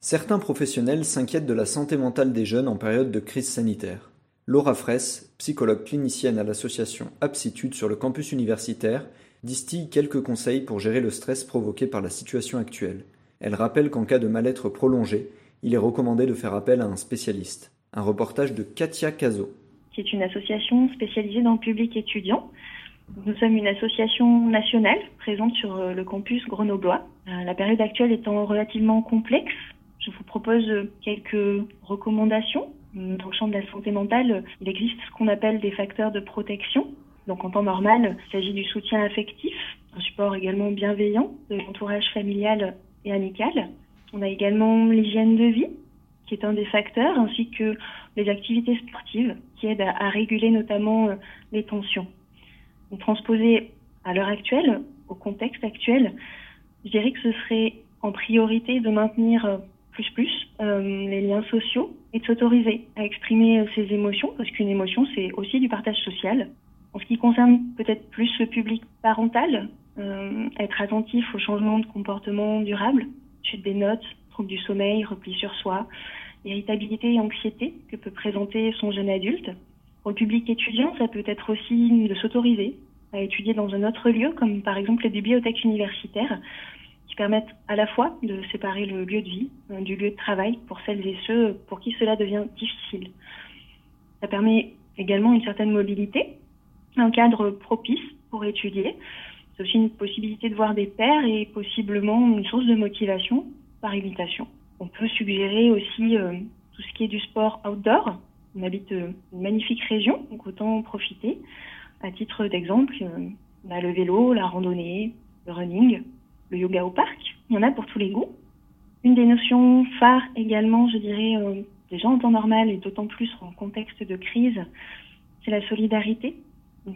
Certains professionnels s'inquiètent de la santé mentale des jeunes en période de crise sanitaire. Laura Fraisse, psychologue clinicienne à l'association Aptitude sur le campus universitaire, distille quelques conseils pour gérer le stress provoqué par la situation actuelle. Elle rappelle qu'en cas de mal-être prolongé, il est recommandé de faire appel à un spécialiste. Un reportage de Katia Cazot qui est une association spécialisée dans le public étudiant. Nous sommes une association nationale présente sur euh, le campus grenoblois. Euh, la période actuelle étant relativement complexe, je vous propose quelques recommandations. Dans le champ de la santé mentale, il existe ce qu'on appelle des facteurs de protection. Donc en temps normal, il s'agit du soutien affectif, un support également bienveillant de l'entourage familial et amical. On a également l'hygiène de vie, qui est un des facteurs, ainsi que les activités sportives qui aident à, réguler notamment euh, les tensions. Donc, transposer à l'heure actuelle, au contexte actuel, je dirais que ce serait en priorité de maintenir euh, plus plus euh, les liens sociaux et de s'autoriser à exprimer ses émotions, parce qu'une émotion, c'est aussi du partage social. En ce qui concerne peut-être plus le public parental, être attentif aux changements de comportement durable, chute des notes, troubles du sommeil, repli sur soi, irritabilité et anxiété que peut présenter son jeune adulte. Le public étudiant, ça peut être aussi de s'autoriser à étudier dans un autre lieu, comme par exemple les bibliothèques universitaires, qui permettent à la fois de séparer le lieu de vie euh, du lieu de travail pour celles et ceux pour qui cela devient difficile. Ça permet également une certaine mobilité, un cadre propice pour étudier. C'est aussi une possibilité de voir des pairs et possiblement une source de motivation par. On peut suggérer aussi euh, tout ce qui est du sport outdoor. On habite euh, une magnifique région, donc autant en profiter. À titre d'exemple, euh, on a le vélo, la randonnée, le running, le yoga au parc. Il y en a pour tous les goûts. Une des notions phares également, je dirais, déjà en temps normal et d'autant plus en contexte de crise, c'est la solidarité.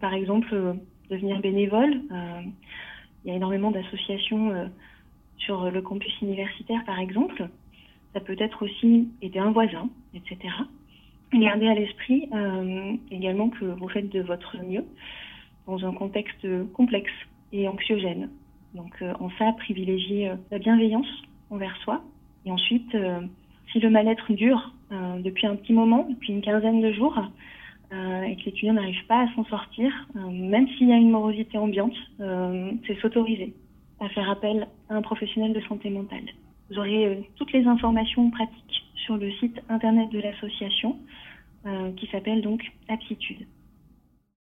Par exemple, devenir bénévole. il y a énormément d'associations sur le campus universitaire, par exemple. Ça peut être aussi aider un voisin, etc. Gardez à l'esprit euh, également que vous faites de votre mieux dans un contexte complexe et anxiogène. Donc euh, en ça, privilégiez euh, la bienveillance envers soi. Et ensuite, si le mal-être dure depuis un petit moment, depuis une quinzaine de jours, et que l'étudiant n'arrive pas à s'en sortir, même s'il y a une morosité ambiante, c'est s'autoriser faire appel à un professionnel de santé mentale. Vous aurez euh, toutes les informations pratiques sur le site internet de l'association euh, qui s'appelle donc Aptitude.